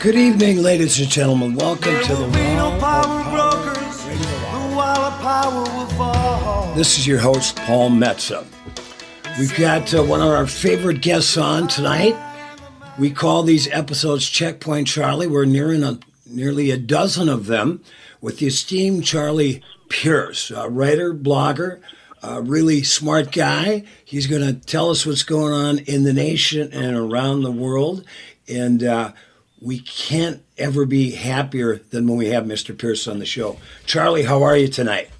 Good evening, ladies and gentlemen. Welcome to the will be no Wall of power Power brokers. The wall of power will fall. This is your host, Paul Metsa. We've got uh, one of our favorite guests on tonight. We call these episodes Checkpoint Charlie. We're nearing a, nearly a dozen of them with the esteemed Charlie Pierce, a writer, blogger, a really smart guy. He's going to tell us what's going on in the nation and around the world. And uh, we can't ever be happier than when we have Mr. Pierce on the show. Charlie, how are you tonight?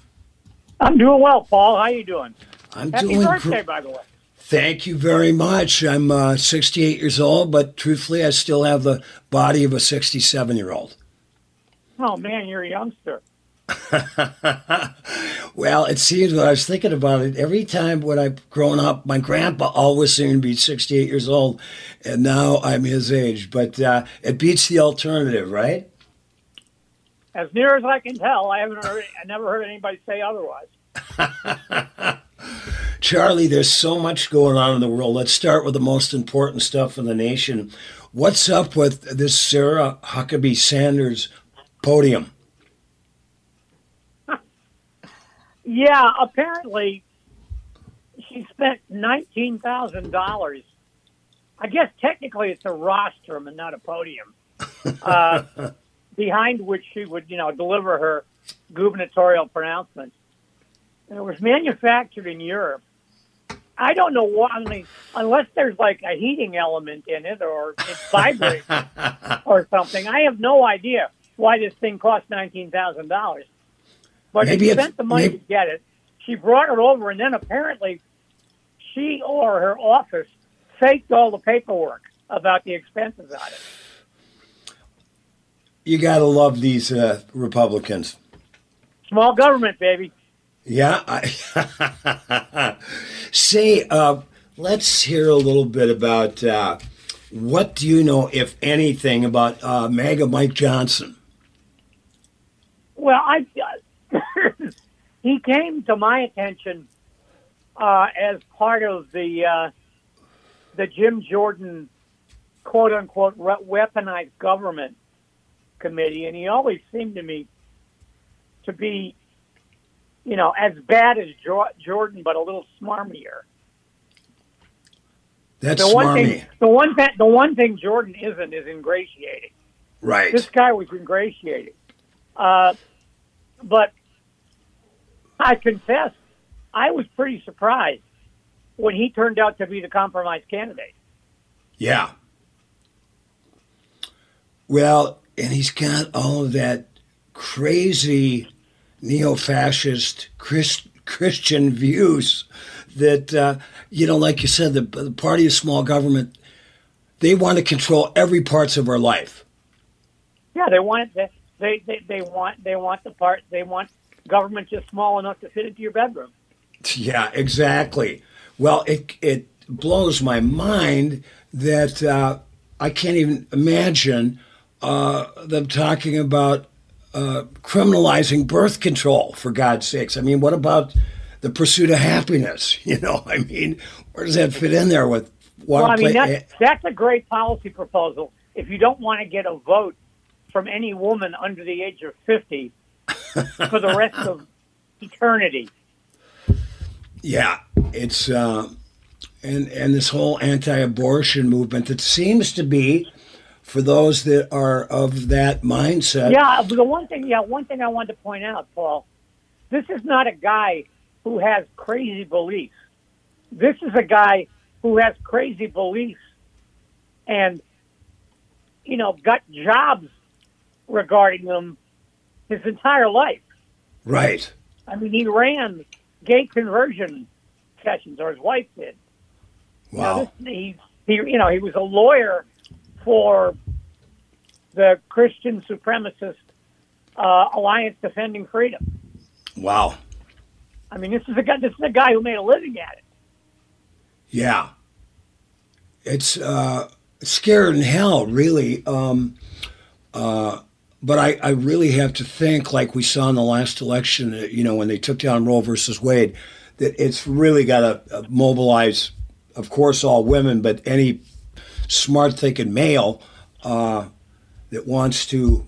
I'm doing well, Paul. How are you doing? I'm. Happy doing birthday, great. by the way. Thank you very much. I'm uh, 68 years old, but truthfully, I still have the body of a 67 year old. Oh man, you're a youngster. Well, it seems when I was thinking about it, every time when I've grown up, my grandpa always seemed to be 68 years old, and now I'm his age. But uh, it beats the alternative, right? As near as I can tell, I haven't heard, I never heard anybody say otherwise. Charlie, there's so much going on in the world. Let's start with the most important stuff in the nation. What's up with this Sarah Huckabee Sanders podium? Yeah, apparently she spent nineteen thousand dollars. I guess technically it's a rostrum and not a podium, uh, behind which she would, you know, deliver her gubernatorial pronouncements. And it was manufactured in Europe. I don't know why, I mean, unless there's like a heating element in it or it vibrates or something. I have no idea why this thing cost nineteen thousand dollars. But Maybe she spent the money maybe- to get it. She brought it over, and then apparently, she or her office faked all the paperwork about the expenses on it. You got to love these uh, Republicans. Small government, baby. Yeah. I Say, uh, let's hear a little bit about uh, what do you know, if anything, about uh, MAGA Mike Johnson? Well, I he came to my attention uh, as part of the uh, the Jim Jordan quote unquote weaponized government committee, and he always seemed to me to be, you know, as bad as jo- Jordan, but a little smarmier. That's The one smarmy. thing, the one thing, the one thing Jordan isn't is ingratiating. right. This guy was ingratiating. Uh, but I confess, I was pretty surprised when he turned out to be the compromise candidate. Yeah. Well, and he's got all of that crazy neo-fascist Christ, Christian views that uh, you know, like you said, the, the party of small government. They want to control every parts of our life. Yeah, they want they, they, they, they want they want the part they want government just small enough to fit into your bedroom. Yeah, exactly. Well, it it blows my mind that uh, I can't even imagine uh, them talking about uh, criminalizing birth control. For God's sakes, I mean, what about the pursuit of happiness? You know, I mean, where does that fit in there with? Well, I mean that's that's a great policy proposal. If you don't want to get a vote from any woman under the age of fifty for the rest of eternity, Yeah, it's uh, and and this whole anti-abortion movement that seems to be for those that are of that mindset. Yeah, the one thing, yeah, one thing I wanted to point out, Paul, this is not a guy who has crazy beliefs. This is a guy who has crazy beliefs and, you know, got jobs regarding them his entire life. Right. I mean, he ran gay conversion sessions, or his wife did. Now, Wow. this, he, he, you know, he was a lawyer for the Christian supremacist uh, Alliance Defending Freedom. Wow. I mean, this is a guy. This is a guy who made a living at it. Yeah. It's uh, scared in hell, really. Um, uh, but I, I really have to think, like we saw in the last election, uh, you know, when they took down Roe versus Wade, that it's really got to uh, mobilize of course, all women, but any smart thinking male uh, that wants to,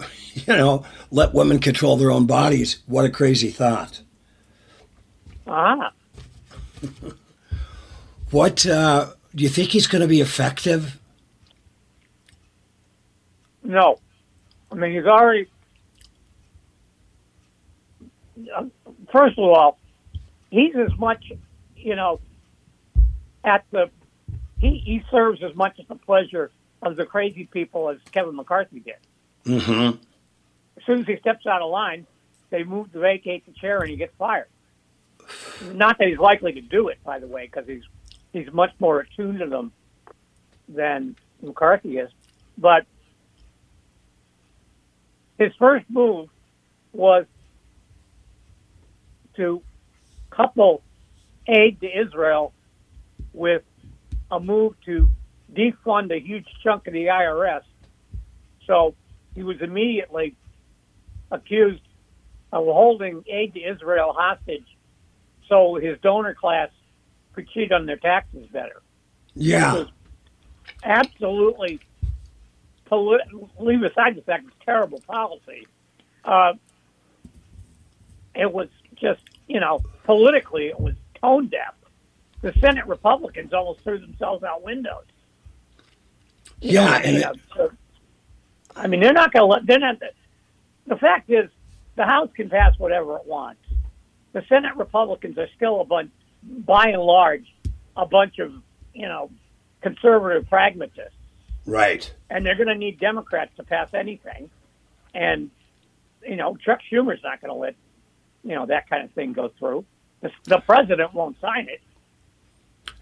you know, let women control their own bodies. What a crazy thought. Ah, What uh, do you think he's going to be effective? no. I mean, he's already. uh, First of all, he's as much, you know, at the. He, he serves as much at the pleasure of the crazy people as Kevin McCarthy did. Mm-hmm. As soon as he steps out of line, they move to vacate the chair and he gets fired. Not that he's likely to do it, by the way, because he's he's much more attuned to them than McCarthy is. But his first move was to couple aid to Israel with a move to defund a huge chunk of the IRS. So he was immediately accused of holding aid to Israel hostage so his donor class could cheat on their taxes better. Yeah. Absolutely, polit- leave aside the fact it's terrible policy. Uh, it was just, you know, politically, it was tone deaf. The Senate Republicans almost threw themselves out windows. You Yeah, you it- know, so- I mean, they're not going to let. They're not. The fact is, the House can pass whatever it wants. The Senate Republicans are still a bunch, by and large, a bunch of you know conservative pragmatists, Right. and they're going to need Democrats to pass anything. And you know, Chuck Schumer's not going to let you know that kind of thing go through. The, the president won't sign it.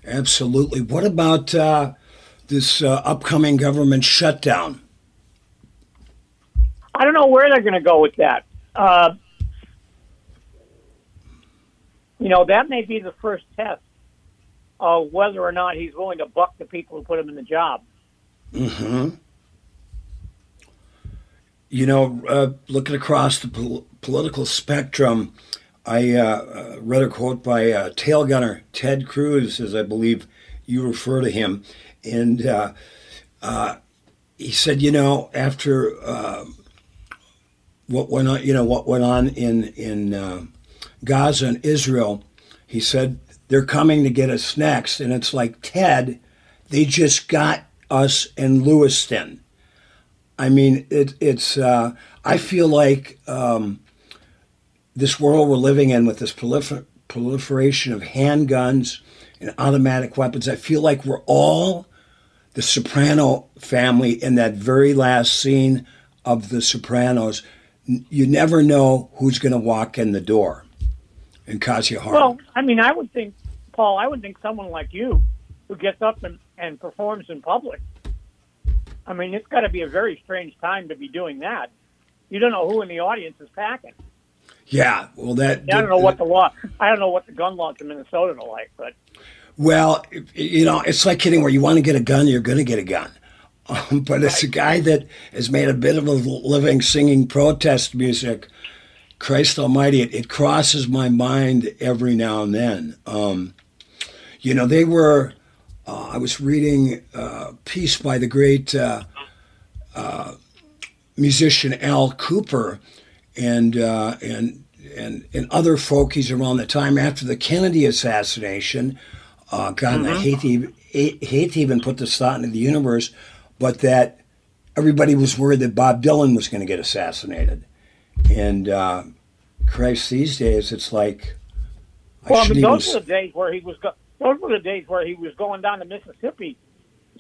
Absolutely. What about uh, this uh, upcoming government shutdown? I don't know where they're going to go with that. Uh, you know, that may be the first test of whether or not he's willing to buck the people who put him in the job. Hmm You know, uh, looking across the pol- political spectrum, I uh, uh, read a quote by uh, tail gunner Ted Cruz, as I believe you refer to him, and uh, uh, he said, you know, after uh, what went on, you know, what went on in in Gaza and Israel, he said they're coming to get us next, and it's like Ted, they just got us in Lewiston. I mean, it, it's. Uh, I feel like um, this world we're living in with this prolifer- proliferation of handguns and automatic weapons. I feel like we're all the Soprano family in that very last scene of The Sopranos. You never know who's going to walk in the door and cause you harm. Well, I mean, I would think, Paul, I would think someone like you who gets up and, and performs in public. I mean, it's got to be a very strange time to be doing that. You don't know who in the audience is packing. yeah, well, that. I don't know what the law. I don't know what the gun laws in Minnesota are like, but Well, you know, it's like kidding where you want to get a gun, you're going to get a gun. Um, but it's a guy that has made a bit of a living singing protest music. Christ Almighty, it, it crosses my mind every now and then. Um, you know, they were. Uh, I was reading a piece by the great uh, uh, musician Al Kooper, and uh, and and and other folkies around the time after the Kennedy assassination. Uh, God, and I hate to, even, hate hate to even put this thought into the universe, but that everybody was worried that Bob Dylan was going to get assassinated. And uh, Christ, these days it's like I well, I mean, even. those s- were the days where he was. Go- those were the days where he was going down to Mississippi,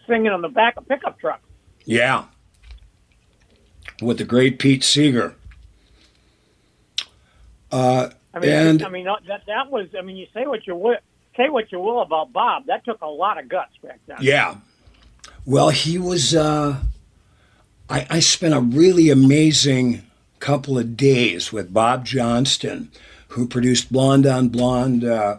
singing on the back of pickup trucks. Yeah. With the great Pete Seeger. Uh, I mean, And- I mean that that was. I mean, you say what you will, say what you will about Bob. That took a lot of guts back then. yeah. Well, he was. Uh, I, I spent a really amazing couple of days with Bob Johnston, who produced Blonde on Blonde, uh,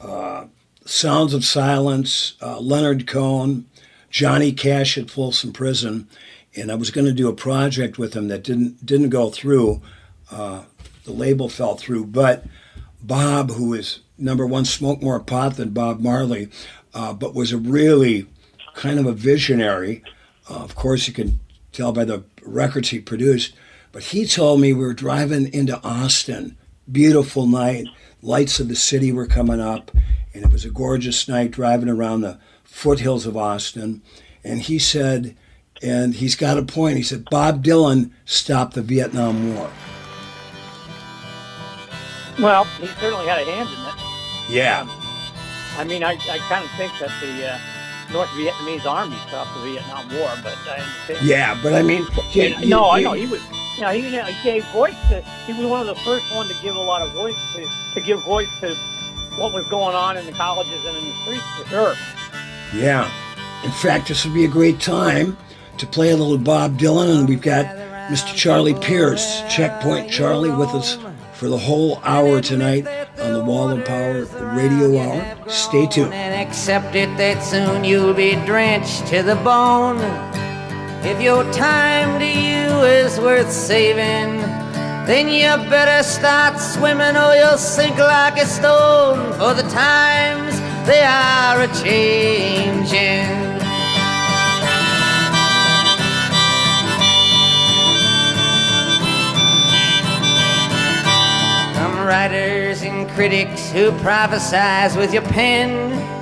uh, Sounds of Silence, uh, Leonard Cohen, Johnny Cash at Folsom Prison, and I was going to do a project with him that didn't didn't go through. Uh, the label fell through, but Bob, who is number one, smoked more pot than Bob Marley. uh, but was a really kind of a visionary. Uh, of course, you can tell by the records he produced. But he told me we were driving into Austin, beautiful night, lights of the city were coming up, and it was a gorgeous night driving around the foothills of Austin. And he said, and he's got a point. He said Bob Dylan stopped the Vietnam War. Well, he certainly had a hand in it. Yeah. I mean, I, I kind of think that the uh, North Vietnamese army stopped the Vietnam War, but I understand. Yeah, but I mean, he, And- no, I know he was. You know, he, you know, he gave voice to. He was one of the first one to give a lot of voice to to give voice to what was going on in the colleges and in the streets for sure. Yeah. In fact, this would be a great time to play a little Bob Dylan, and we've got Mr. Charlie Pierce, Checkpoint Charlie, with us for the whole hour tonight on the Wall of Power Radio Hour. Stay tuned. And accept it that soon you'll be drenched to the bone. If your time to you is worth saving, then you better start swimming or you'll sink like a stone. For the times they are a changing. Some writers and critics who prophesize with your pen.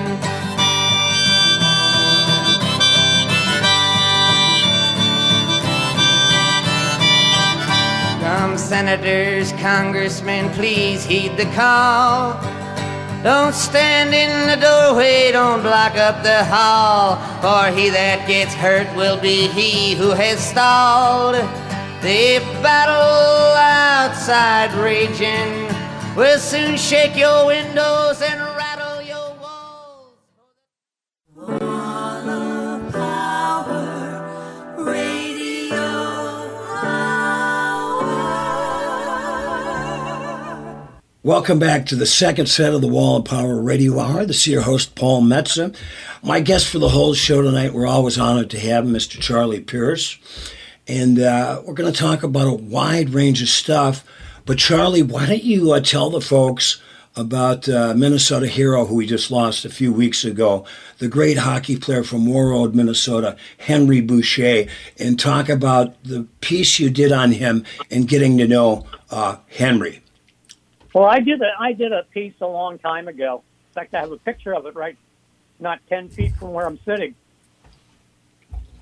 Senators, congressmen, please heed the call. Don't stand in the doorway, don't block up the hall, for he that gets hurt will be he who has stalled. The battle outside raging will soon shake your windows and Welcome back to the second set of the Wall of Power Radio Hour. This is your host, Paul Metsa. My guest for the whole show tonight, we're always honored to have Mr. Charlie Pierce. And uh, we're going to talk about a wide range of stuff. But, Charlie, why don't you uh, tell the folks about uh, Minnesota hero who we just lost a few weeks ago, the great hockey player from Warroad, Minnesota, Henry Boucha, and talk about the piece you did on him and getting to know uh, Henry. Well, I did a I did a piece a long time ago. In fact, I have a picture of it right, not ten feet from where I'm sitting,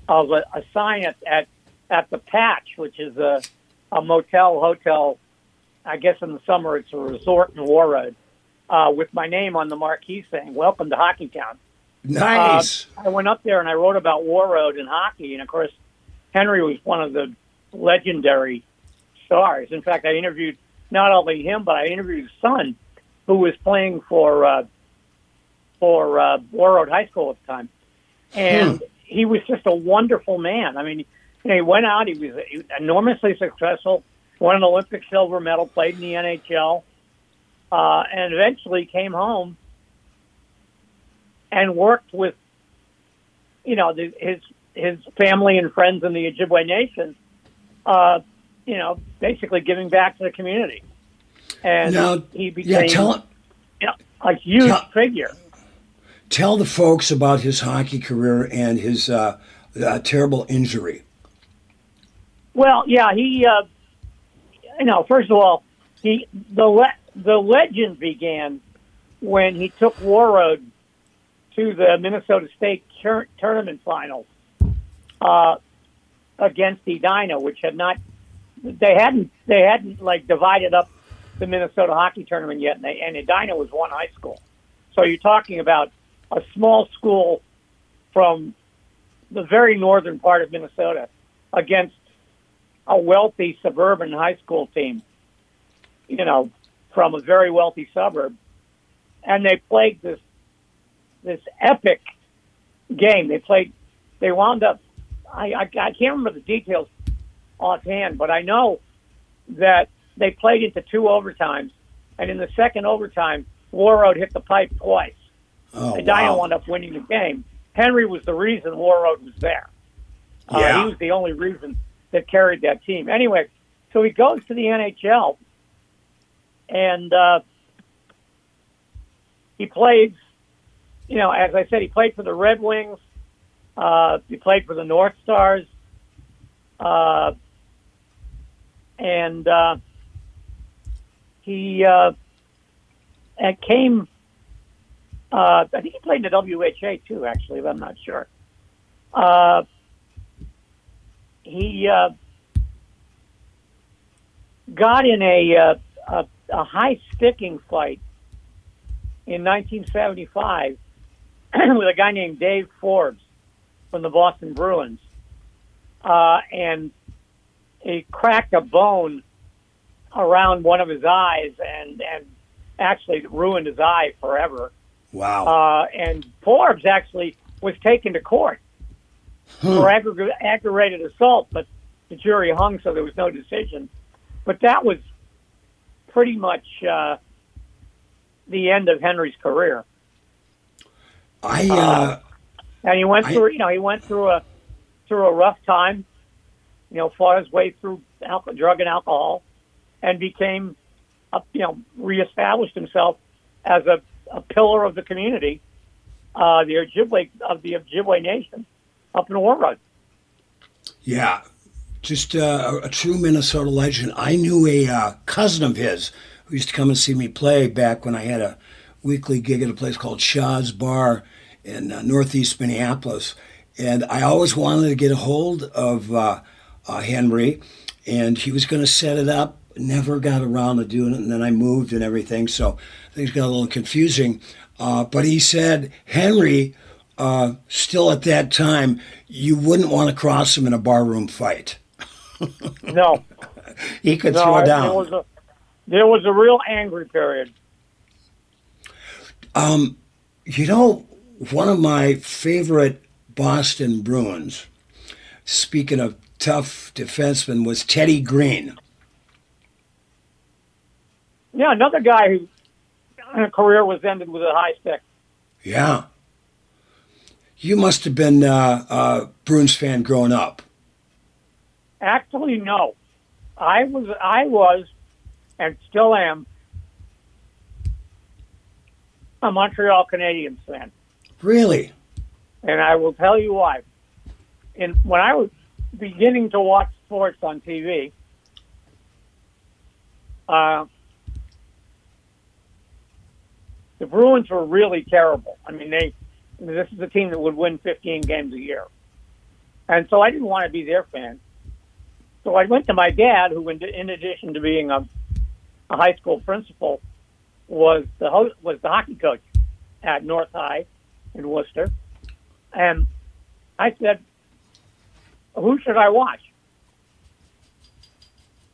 of a, a sign at, at at the Patch, which is a a motel hotel. I guess in the summer it's a resort in Warroad, uh, with my name on the marquee saying "Welcome to Hockeytown." Nice. Uh, I went up there and I wrote about Warroad and hockey, and of course, Henry was one of the legendary stars. In fact, I interviewed not only him, but I interviewed his son, who was playing for uh, for uh, Warroad High School at the time, and he was just a wonderful man. I mean, you know, he went out, he was enormously successful, won an Olympic silver medal, played in the NHL, uh, and eventually came home and worked with, you know, the, his his family and friends in the Ojibwe Nation. Uh, you know, basically giving back to the community. And Now, he became yeah, tell you know, a huge Tell- figure. tell the folks about his hockey career and his uh, uh, terrible injury. Well, yeah, he, uh, you know, first of all, he the le- the legend began when he took Warroad to the Minnesota State tur- tournament finals uh, against Edina, which had not they hadn't they hadn't like divided up the Minnesota hockey tournament yet, and, they, and Edina was one high school. So you're talking about a small school from the very northern part of Minnesota against a wealthy suburban high school team, you know, from a very wealthy suburb, and they played this this epic game. They played. They wound up. I I, I can't remember the details offhand, but I know that they played into two overtimes, and in the second overtime, Warroad hit the pipe twice. Oh, Medina wow. wound up winning the game. Henry was the reason Warroad was there. Uh, he was the only reason that carried that team. Anyway, so he goes to the NHL, and uh, he plays. You know, as I said, he played for the Red Wings. Uh, he played for the North Stars, uh, and uh, he uh, and came. Uh, I think he played in the WHA too, actually, but I'm not sure. Uh, he uh, got in a, uh, a a high sticking fight in 1975 with a guy named Dave Forbes from the Boston Bruins, uh, and he cracked a bone around one of his eyes and and actually ruined his eye forever. Wow. Uh, and Forbes actually was taken to court for aggra- aggravated assault, but the jury hung, so there was no decision. But that was pretty much uh, the end of Henry's career. I uh, And he went I- through, you know, he went through a through a rough time. You know, fought his way through alcohol, drug and alcohol, and became, a, you know, reestablished himself as a, a pillar of the community, uh, the Ojibwe of the Ojibwe Nation, up in Warroad. yeah, just uh, a, a true Minnesota legend. I knew a uh, cousin of his who used to come and see me play back when I had a weekly gig at a place called Shaw's Bar in uh, Northeast Minneapolis, and I always wanted to get a hold of uh, uh, Henry, and he was going to set it up. Never got around to doing it, and then I moved and everything, so things got a little confusing. Uh, but he said Henry, uh, still at that time, you wouldn't want to cross him in a barroom fight. No, He could no, throw down. there was a there was a real angry period. Um, you know, one of my favorite Boston Bruins, speaking of tough defensemen, was Teddy Green. Yeah, another guy whose career was ended with a high stick. Yeah. You must have been uh, a Bruins fan growing up. Actually, no. I was, I was, and still am, a Montreal Canadiens fan, Really? and I will tell you why. In when I was beginning to watch sports on TV, uh, the Bruins were really terrible. I mean, they this is a team that would win 15 games a year, and so I didn't want to be their fan. So I went to my dad, who, in, addition to being a, a high school principal, was the ho- was the hockey coach at North High in Worcester, and I said, "Who should I watch?"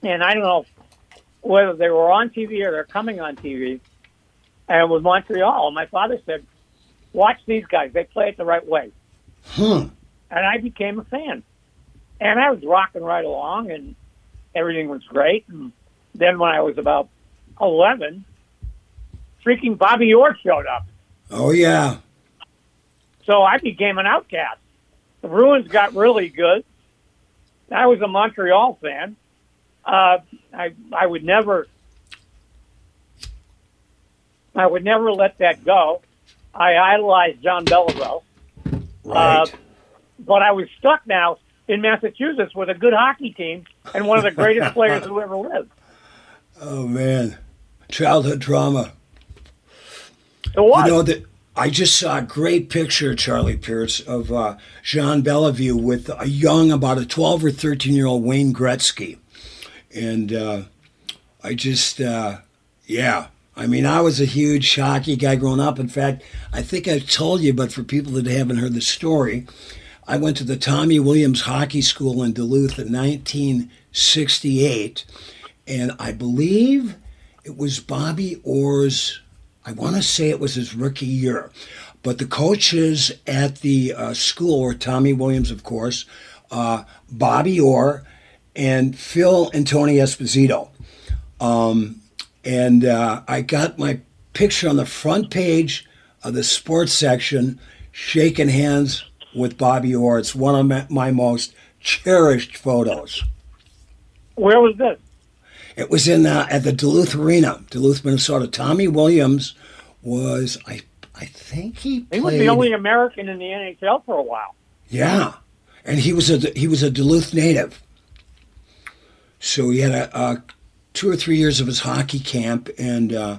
And I don't know whether they were on TV or they're coming on TV, and with Montreal. My father said, "Watch these guys; they play it the right way." Hmm. and I became a fan. And I was rocking right along, and everything was great. And then when I was about eleven, freaking Bobby Orr showed up, Oh, yeah. so I became an outcast. The Bruins got really good. I was a Montreal fan. Uh, I I would never, I would never let that go. I idolized John Béliveau. Right. Uh, but I was stuck now in Massachusetts with a good hockey team and one of the greatest players who ever lived. oh, man. Childhood trauma. Was. You know that I just saw a great picture, Charlie Pierce, of uh, Jean Béliveau with a young, about a 12 or 13 year old Wayne Gretzky. And uh, I just, uh, yeah. I mean, I was a huge hockey guy growing up. In fact, I think I've told you, but for people that haven't heard the story, I went to the Tommy Williams Hockey School in Duluth in 1968. And I believe it was Bobby Orr's I want to say it was his rookie year. But the coaches at the uh, school were Tommy Williams, of course, uh, Bobby Orr, and Phil and Tony Esposito. Um, and uh, I got my picture on the front page of the sports section, shaking hands with Bobby Orr. It's one of my, my most cherished photos. Where was this? It was in uh, at the Duluth Arena, Duluth, Minnesota. Tommy Williams was, I, I think he played. He was the only American in the NHL for a while. Yeah, and he was a he was a Duluth native. So he had a, a two or three years of his hockey camp, and uh,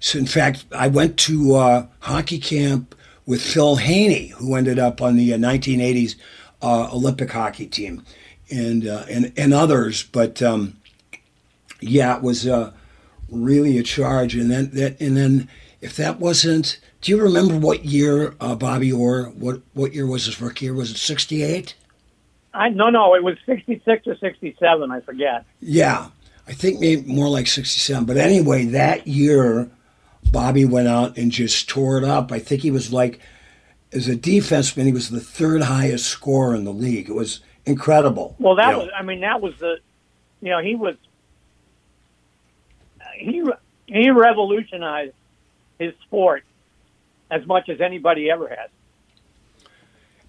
so in fact, I went to uh, hockey camp with Phil Haney, who ended up on the uh, 1980s uh, Olympic hockey team, and uh, and and others. But um, yeah, it was uh, really a charge. And then that and then if that wasn't, do you remember what year Bobby Orr? What what year was his rookie year? Was it 68? I no no, it was 66 or 67. I forget. Yeah, I think maybe more like 67. But anyway, that year, Bobby went out and just tore it up. I think he was like, as a defenseman, he was the third highest scorer in the league. It was incredible. Well, that was, know. I mean, that was the, you know, he was, he, he revolutionized his sport as much as anybody ever has.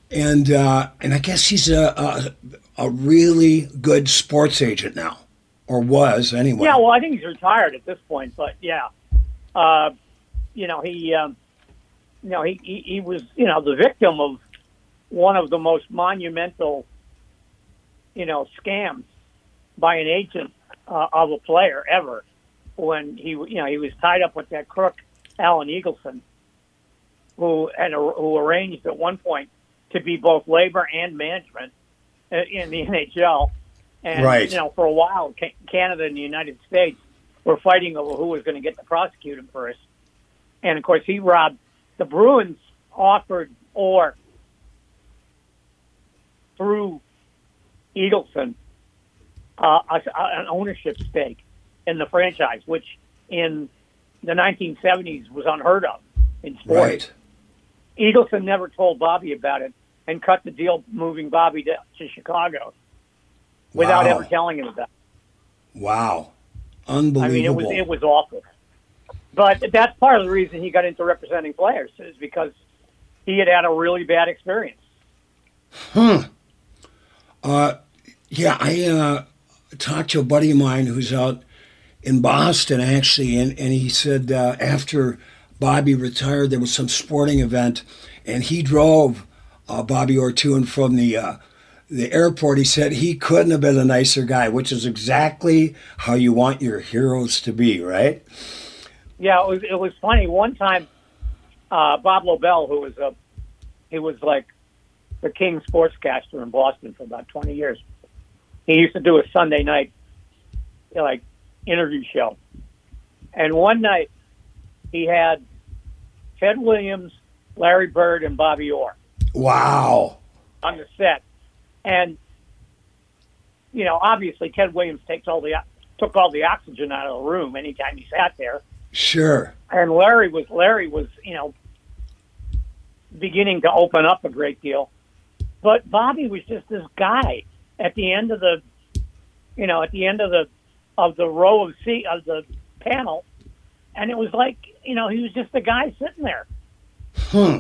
And uh, and I guess he's a, a a really good sports agent now or was anyway. Yeah, well, I think he's retired at this point, but yeah, uh, you know, he, um, you know, he, he he was, you know, the victim of one of the most monumental, you know, scams by an agent uh, of a player ever. When he, you know, he was tied up with that crook Alan Eagleson, who had who arranged at one point to be both labor and management uh, in the NHL and right. you know, for a while, Canada and the United States were fighting over who was going to get to prosecute him first. And of course, he robbed the Bruins offered or through Eagleson uh, a, an ownership stake in the franchise, which in the 1970s was unheard of in sports. Right. Eagleson never told Bobby about it and cut the deal, moving Bobby to, to Chicago without wow. ever telling him about. It. Wow, unbelievable! I mean, it was it was awful. But that's part of the reason he got into representing players is because he had had a really bad experience. Hmm. Uh, yeah, I uh, talked to a buddy of mine who's out in Boston actually, and, and he said uh, after Bobby retired, there was some sporting event, and he drove uh, Bobby and from the uh, the airport, he said he couldn't have been a nicer guy, which is exactly how you want your heroes to be, right? Yeah, it was, it was funny. One time, uh, Bob Lobel, who was a, he was like the king sportscaster in Boston for about 20 years. He used to do a Sunday night, like, interview show. And one night, he had Ted Williams, Larry Bird, and Bobby Orr. Wow. On the set and you know, obviously, Ted Williams takes all the took all the oxygen out of the room anytime he sat there. Sure. And Larry was Larry was you know beginning to open up a great deal, but Bobby was just this guy at the end of the you know at the end of the of the row of seat of the panel, and it was like you know he was just a guy sitting there. Hmm.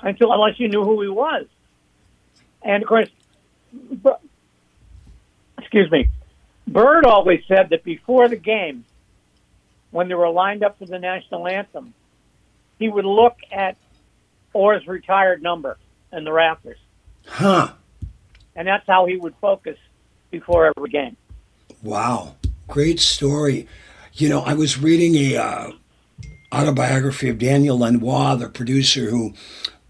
Until unless you knew who he was, and of course excuse me, Bird always said that before the game, when they were lined up for the national anthem, he would look at Orr's retired number in the rafters. Huh. And that's how he would focus before every game. Wow. Great story. You know, I was reading a uh, autobiography of Daniel Lanois, the producer who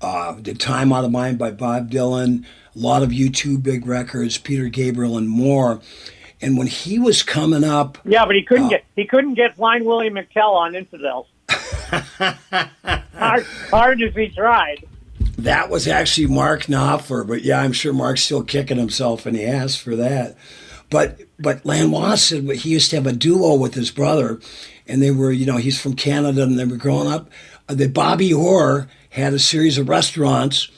uh, did Time Out of Mind by Bob Dylan, a lot of U2 big records, Peter Gabriel, and more. And when he was coming up, yeah, but he couldn't uh, get he couldn't get Blind Willie McTell on Infidels. hard, hard as he tried. That was actually Mark Knopfler, but yeah, I'm sure Mark's still kicking himself, and he asked for that. But but Lanois said he used to have a duo with his brother, and they were you know he's from Canada and they were growing up. Uh, that Bobby Orr had a series of restaurants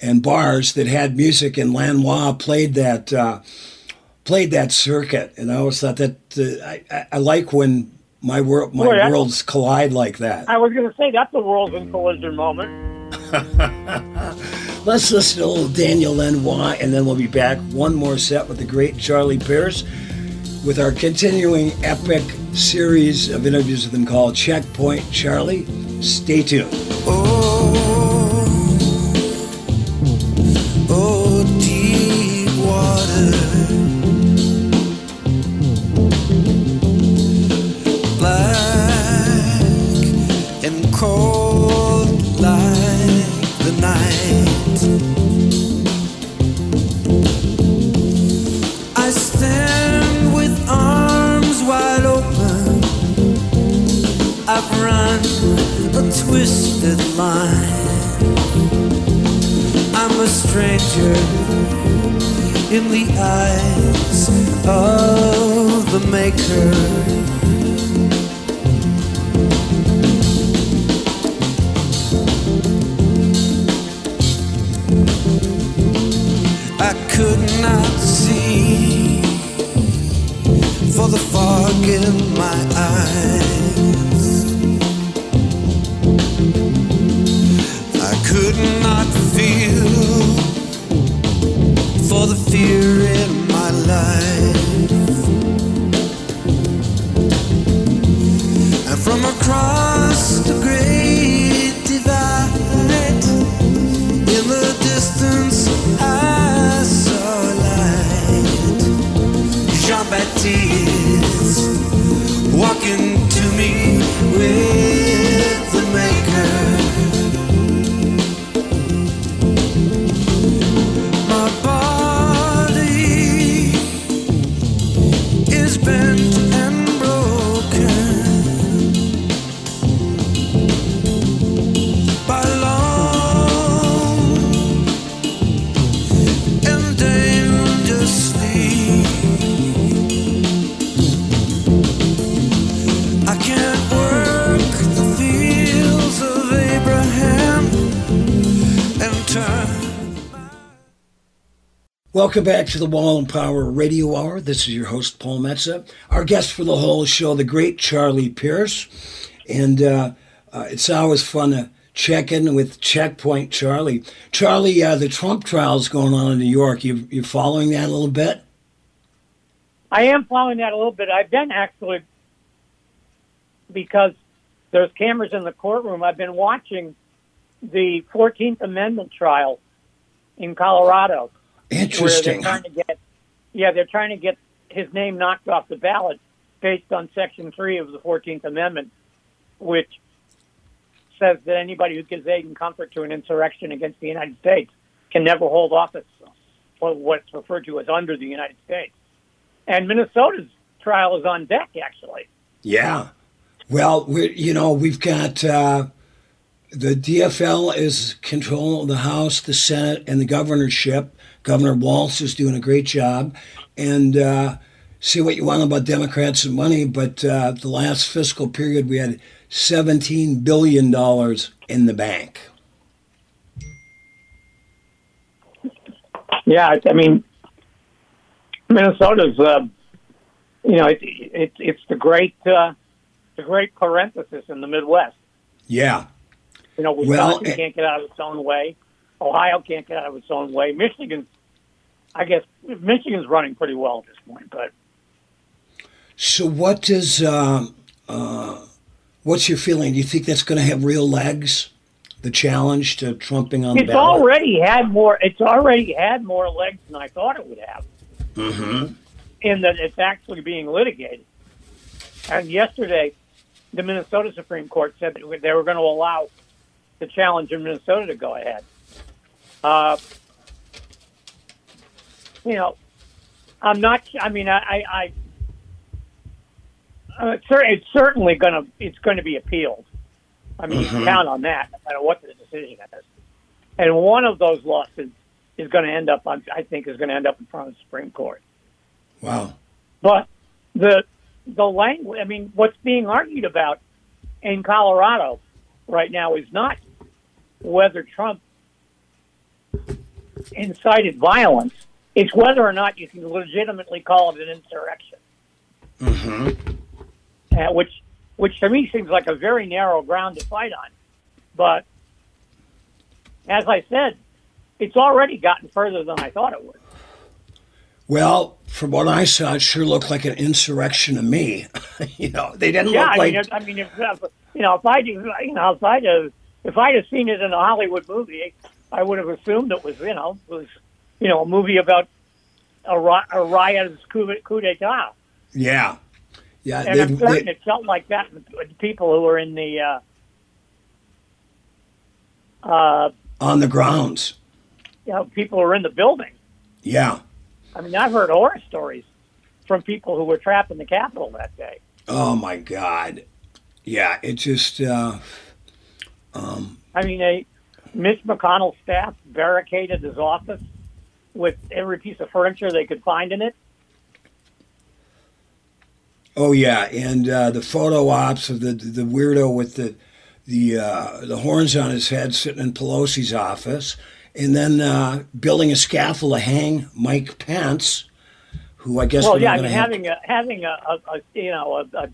and bars that had music, and Lanois played that uh, played that circuit, and I always thought that uh, I, I, I like when my world my Boy, worlds collide like that. I was going to say that's a world's in collision moment. Let's listen to little Daniel Lanois, and then we'll be back. One more set with the great Charlie Pierce with our continuing epic series of interviews with him called Checkpoint Charlie. Stay tuned. Oh, oh, deep water. Of the Welcome back to the Wall and Power Radio Hour. This is your host, Paul Metsa. Our guest for the whole show, the great Charlie Pierce. And uh, uh, it's always fun to check in with Checkpoint Charlie. Charlie, uh, the Trump trial's going on in New York. You, you following that a little bit? I am following that a little bit. I've been actually because there's cameras in the courtroom. I've been watching the 14th Amendment trial in Colorado. Interesting. they're trying to get, yeah, they're trying to get his name knocked off the ballot based on Section 3 of the 14th Amendment, which says that anybody who gives aid and comfort to an insurrection against the United States can never hold office for what's referred to as under the United States. And Minnesota's trial is on deck, actually. Yeah. Well, we you know, we've got uh, the DFL is controlling the House, the Senate, and the governorship. Governor Walz is doing a great job. And uh, see what you want about Democrats and money, but uh, the last fiscal period we had $17 billion in the bank. Yeah, I- I mean, Minnesota's, uh, you know, it, it, it's the great, uh, the great parenthesis in the Midwest. Yeah. You know, Well, Wisconsin eh- can't get out of its own way. Ohio can't get out of its own way. Michigan, I guess, Michigan's running pretty well at this point. But So what does uh, uh, what's your feeling? Do you think that's going to have real legs? The challenge to trumping on the it's already had more. It's already had more legs than I thought it would have. Mm-hmm. in that it's actually being litigated. And yesterday, the Minnesota Supreme Court said that they were going to allow the challenge in Minnesota to go ahead. Uh, you know, I'm not. I mean, I, I, I uh, it's, it's certainly going to. It's going to be appealed. I mean, you can count on that, no matter what the decision is. And one of those lawsuits is going to end up on. I think is going to end up in front of the Supreme Court. Wow. But the the language, I mean, what's being argued about in Colorado right now is not whether Trump incited violence. It's whether or not you can legitimately call it an insurrection. Mm-hmm. uh, which which to me seems like a very narrow ground to fight on. But as I said, it's already gotten further than I thought it would. Well, from what I saw, it sure looked like an insurrection to me. you know, they didn't Yeah, look I like. mean, I mean, if, you know, if I you know, have, if I'd have seen it in a Hollywood movie, I would have assumed it was, you know, was, you know, a movie about a, ri- a riot's coup, coup d'état. yeah, yeah. And I'm certain they- it felt like that with with people who were in the, uh, uh, on the grounds. you know, people who were in the building. Yeah. I mean, I've heard horror stories from people who were trapped in the Capitol that day. Oh my God. Yeah. It just. Uh, um, I mean, they, Mitch McConnell's staff barricaded his office with every piece of furniture they could find in it. oh yeah, and uh, the photo ops of the the weirdo with the the uh, the horns on his head sitting in Pelosi's office, and then uh, building a scaffold to hang Mike Pence, who I guess well, yeah, I mean, having a having a, a, a you know a,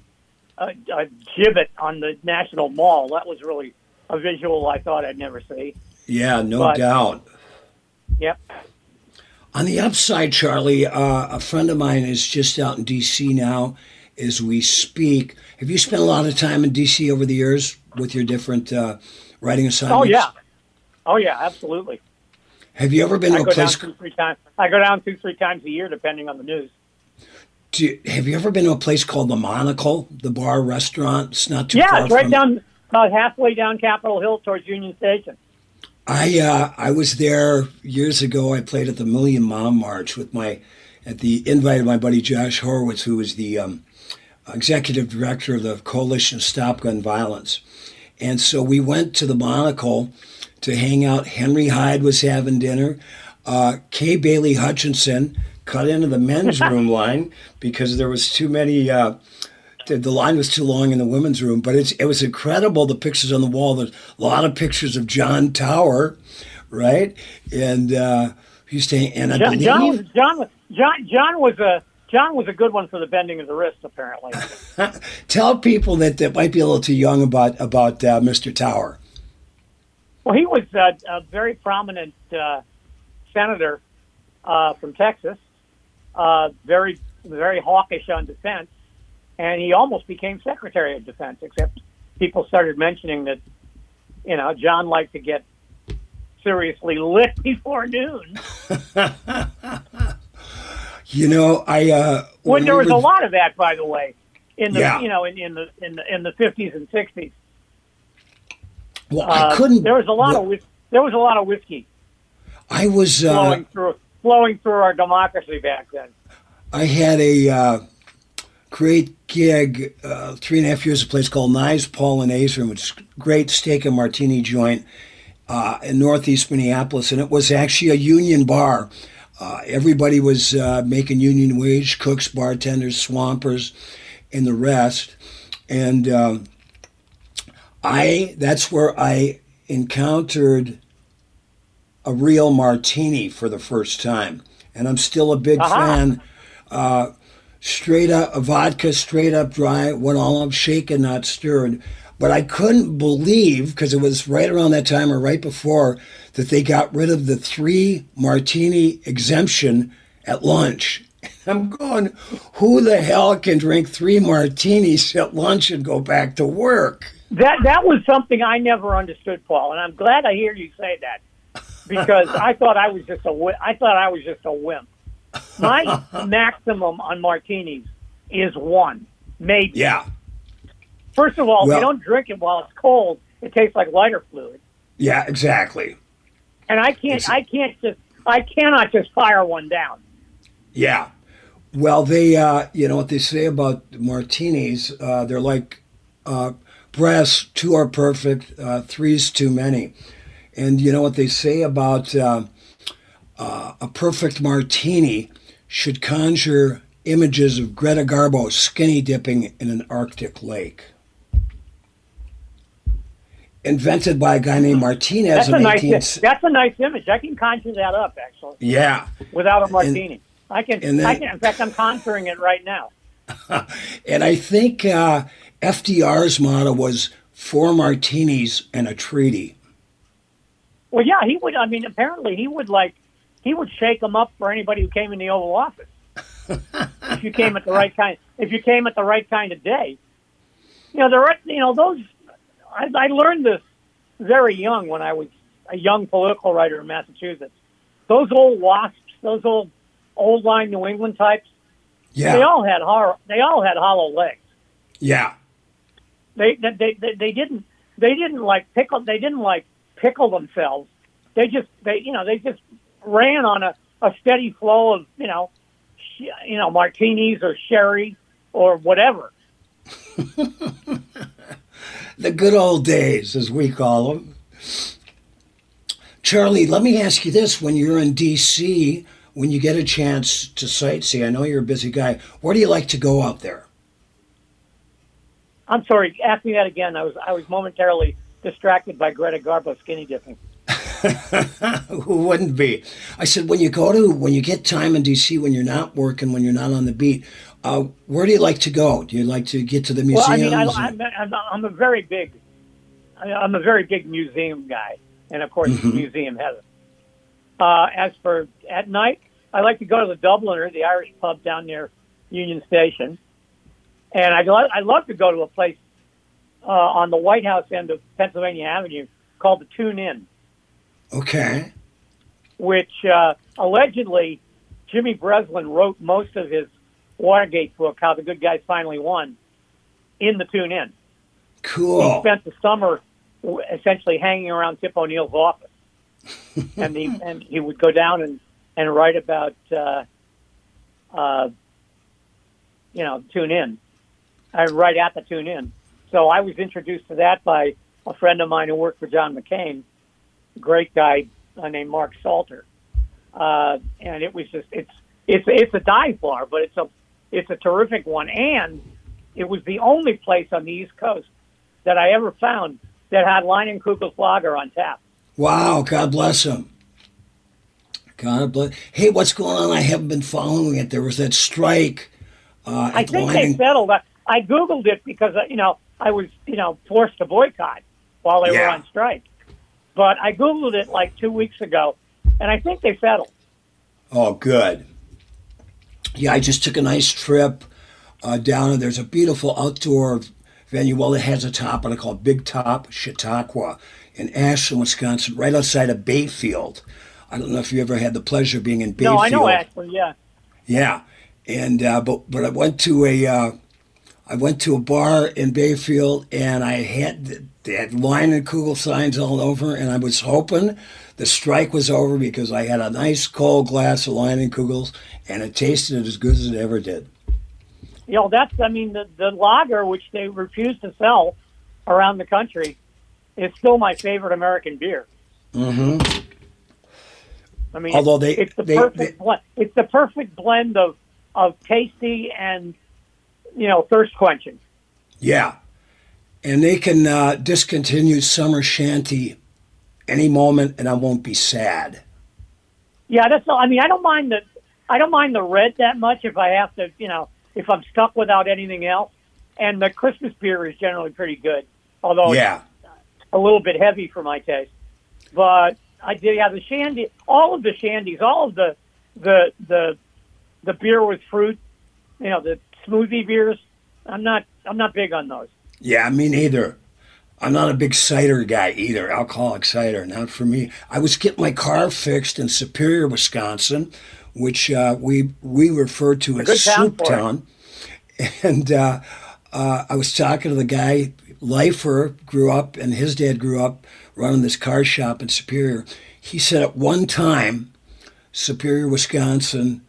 a, a gibbet on the National Mall that was really a visual I thought I'd never see. Yeah, no but- doubt. Yep. On the upside, Charlie, uh, a friend of mine is just out in D.C. now as we speak. Have you spent a lot of time in D.C. over the years with your different uh, writing assignments? Oh yeah. Oh yeah, absolutely. Have you ever been I to a go down place? two three times. I go down two three times a year, depending on the news. Do you- have you ever been to a place called the Monocle, the bar restaurant? It's not too Yeah, far it's right from. down about halfway down Capitol Hill towards Union Station. I uh, I was there years ago. I played at the Million Mom March with my at the invite of my buddy Josh Horwitz, who was the um, executive director of the Coalition Stop Gun Violence. And so we went to the Monocle to hang out. Henry Hyde was having dinner. Uh, Kay Bailey Hutchison cut into the men's room line because there was too many. Uh, the, line was too long in the women's room, but it's it was incredible. The pictures on the wall. There's a lot of pictures of John Tower, right? And uh, he used and I John, believe John, was- John, John, was a John was a good one for the bending of the wrist, apparently. tell people that that might be a little too young about about uh, Mr. Tower. Well, he was a, a very prominent uh, senator uh, from Texas, uh, very very hawkish on defense, and he almost became Secretary of Defense. Except people started mentioning that, you know, John liked to get seriously lit before noon. You know, I uh, When there was a lot of that, by the way, in the Yeah. you know in, in the in the in the fifties and sixties. Well, Uh, I couldn't. There was a lot well, of there was a lot of whiskey I was. Uh, flowing through flowing through our democracy back then. I had a uh, great gig uh, three and a half years at a place called Nye's Polonaise, which is great steak and martini joint uh, in northeast Minneapolis, and it was actually a union bar. Uh, everybody was uh, making union wage, cooks, bartenders, swampers, and the rest. And uh, I that's where I encountered a real martini for the first time. And I'm still a big Aha. fan. Straight up vodka, straight up dry, one olive, shaken, not stirred. But I couldn't believe, because it was right around that time or right before, that they got rid of the three martini exemption at lunch. I'm going, who the hell can drink three martinis at lunch and go back to work? That that was something I never understood, Paul, and I'm glad I hear you say that because I thought I was just a I thought I was just a wimp. My maximum on martinis is one, maybe. Yeah, First of all, Well- you don't drink it while it's cold, it tastes like lighter fluid, yeah, exactly. and I can't It's- I can't just I cannot just fire one down. Yeah. Well, they, uh, you know what they say about martinis? Uh, they're like uh, breasts. Two are perfect. Uh, three's too many. And you know what they say about uh, a perfect martini should conjure images of Greta Garbo skinny dipping in an Arctic lake. invented by a guy named Martinez That's in a nice. 18... That's a nice image. I can conjure that up actually yeah. without a martini. I can. and then- I can. In fact, I'm conjuring it right now. And I think uh, FDR's motto was four martinis and a treaty. Well, yeah, he would. I mean, apparently, he would like he would shake them up for anybody who came in the Oval Office. if you came at the right kind, if you came at the right kind of day, you know, there are, you know, those. I, I learned this very young when I was a young political writer in Massachusetts. Those old wasps, those old old line New England types, Yeah. they all had hor- they all had hollow legs. yeah. They they, they they they didn't they didn't like pickle they didn't like pickle themselves. They just they you know they just ran on a, a steady flow of you know sh- you know martinis or sherry or whatever. The good old days, as we call them. Charlie, let me ask you this. When you're in D.C., when you get a chance to sightsee, I know you're a busy guy, where do you like to go out there? I'm sorry, ask me that again. I was I was momentarily distracted by Greta Garbo skinny dipping. Who wouldn't be? I said, when you go to, when you get time in D.C., when you're not working, when you're not on the beat, uh, where do you like to go? Do you like to get to the Well, museums? I mean, I, I'm, I'm, I'm a very big, I'm a very big museum guy, and of course, the museum heaven. Uh, as for at night, I like to go to the Dubliner, the Irish pub down near Union Station, and I lo- I love to go to a place uh, on the White House end of Pennsylvania Avenue called the Tune Inn, okay. which uh, allegedly Jimmy Breslin wrote most of his Watergate book, How the Good Guys Finally Won, in the Tune Inn. Cool. he spent the summer essentially hanging around Tip O'Neill's office, and he and he would go down and and write about uh, uh, you know Tune Inn, and write at the Tune Inn. So I was introduced to that by a friend of mine who worked for John McCain, great guy uh, named Mark Salter, uh, and it was just it's it's it's a dive bar, but it's a it's a terrific one, and it was the only place on the East Coast that I ever found that had Leinenkugel's lager on tap. Wow, God bless him. God bless. Hey, what's going on? I haven't been following it. There was that strike. Uh, I think line they settled. I, I googled it because uh, you know I was you know forced to boycott while they were on strike, but I googled it like two weeks ago, and I think they settled. Oh, good. Yeah, I just took a nice trip uh, down, and there's a beautiful outdoor venue. Well, it has a top on it called Big Top Chautauqua in Ashland, Wisconsin, right outside of Bayfield. I don't know if you ever had the pleasure of being in Bayfield. No, I know Ashland. Yeah, Yeah, and uh, but but I went to a uh, I went to a bar in Bayfield, and I had they had Leinenkugel signs all over, and I was hoping the strike was over because I had a nice cold glass of Leinenkugels, and it tasted as good as it ever did. you know that's I mean the the lager which they refuse to sell around the country is still my favorite American beer. Mm hmm I mean, Although they- it's the they- perfect they- blend. It's the perfect blend of of tasty and you know thirst quenching. Yeah, and they can uh, discontinue Summer Shandy any moment, and I won't be sad. Yeah, that's. all. I mean, I don't mind the I don't mind the red that much if I have to, you know, if I'm stuck without anything else. And the Christmas beer is generally pretty good, although Yeah. a little bit heavy for my taste. But I did have the shandy, all of the shandies, all of the the the the beer with fruit, you know, the smoothie beers. I'm not I'm not big on those. Yeah, me neither. I'm not a big cider guy either, alcoholic cider, not for me. I was getting my car fixed in Superior, Wisconsin, which uh, we we refer to as Soup. Town. And uh, uh, I was talking to the guy, Lifer grew up, and his dad grew up running this car shop in Superior. He said at one time, Superior, Wisconsin,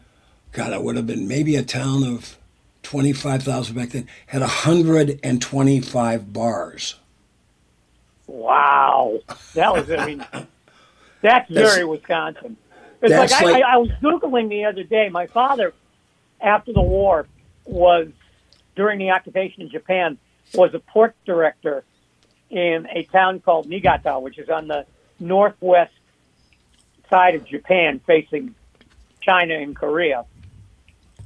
God, it would have been maybe a town of 25,000 back then, had 125 bars. Wow, that was I mean, that's very Wisconsin. It's That's like, like- I, I, I was googling the other day. My father, after the war, was during the occupation in Japan was a port director in a town called Niigata, which is on the northwest side of Japan, facing China and Korea.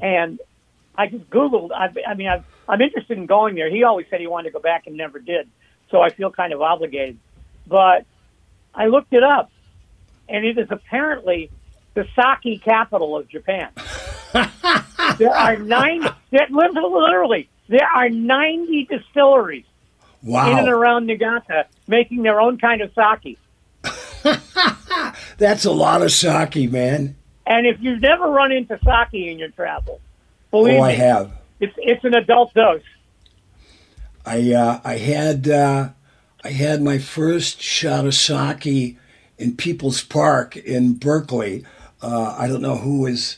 And I just Googled. I, I mean, I've, I'm interested in going there. He always said he wanted to go back and never did, so I feel kind of obligated. But I looked it up, and it is apparently the sake capital of Japan. there are nine. Literally, there are ninety distilleries Wow. in and around Niigata making their own kind of sake. That's a lot of sake, man. And if you've never run into sake in your travel, believe Oh, I me, have. it's it's an adult dose. I uh, I had uh, I had my first shot of sake in People's Park in Berkeley. Uh, I don't know who was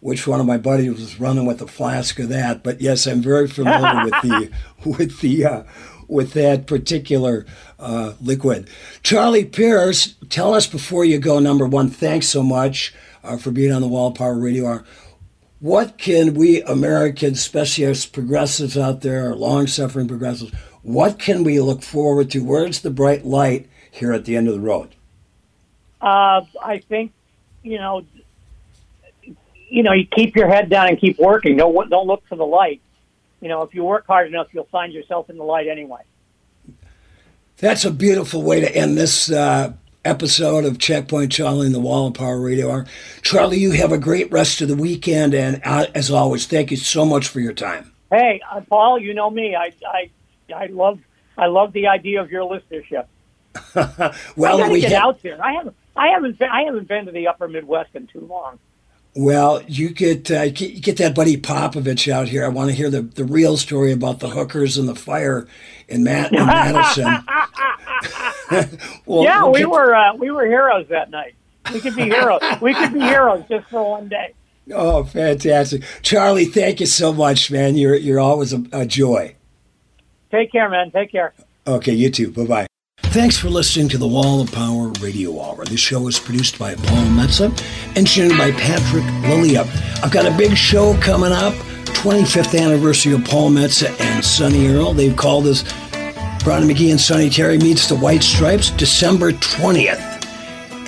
which one of my buddies was running with a flask of that, but yes, I'm very familiar with the with the uh, with that particular uh, liquid. Charlie Pierce, tell us before you go. Number one, thanks so much uh, for being on the Wall Power Radio Hour. What can we Americans, especially us progressives out there, or long-suffering progressives, what can we look forward to? Where's the bright light here at the end of the road? Uh, I think, you know, you know, you keep your head down and keep working. Don't don't look for the light. You know, if you work hard enough, you'll find yourself in the light anyway. That's a beautiful way to end this uh, episode of Checkpoint Charlie and the Wall of Power Radio Hour. Charlie, you have a great rest of the weekend, and uh, as always, thank you so much for your time. Hey, uh, Paul, you know me. I I I love I love the idea of your listenership. well, I we get ha- out there. I haven't I haven't been, I haven't been to the Upper Midwest in too long. Well, you get uh, get, get that buddy Popovich out here. I want to hear the, the real story about the hookers and the fire in, Matt, in Madison. well, yeah, we'll we get- were uh, we were heroes that night. We could be heroes. we could be heroes just for one day. Oh, fantastic, Charlie! Thank you so much, man. You're you're always a, a joy. Take care, man. Take care. Okay, you too. Bye bye. Thanks for listening to the Wall of Power Radio Hour. This show is produced by Paul Metsa, engineered by Patrick Lilia. I've got a big show coming up, 25th anniversary of Paul Metsa and Sonny Earl. They've called us Brownie McGhee and Sonny Terry meets the White Stripes, December 20th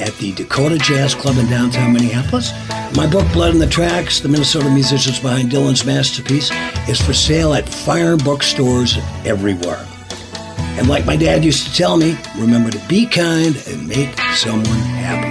at the Dakota Jazz Club in downtown Minneapolis. My book, Blood in the Tracks, the Minnesota musicians behind Dylan's masterpiece, is for sale at fire bookstores everywhere. And like my dad used to tell me, remember to be kind and make someone happy.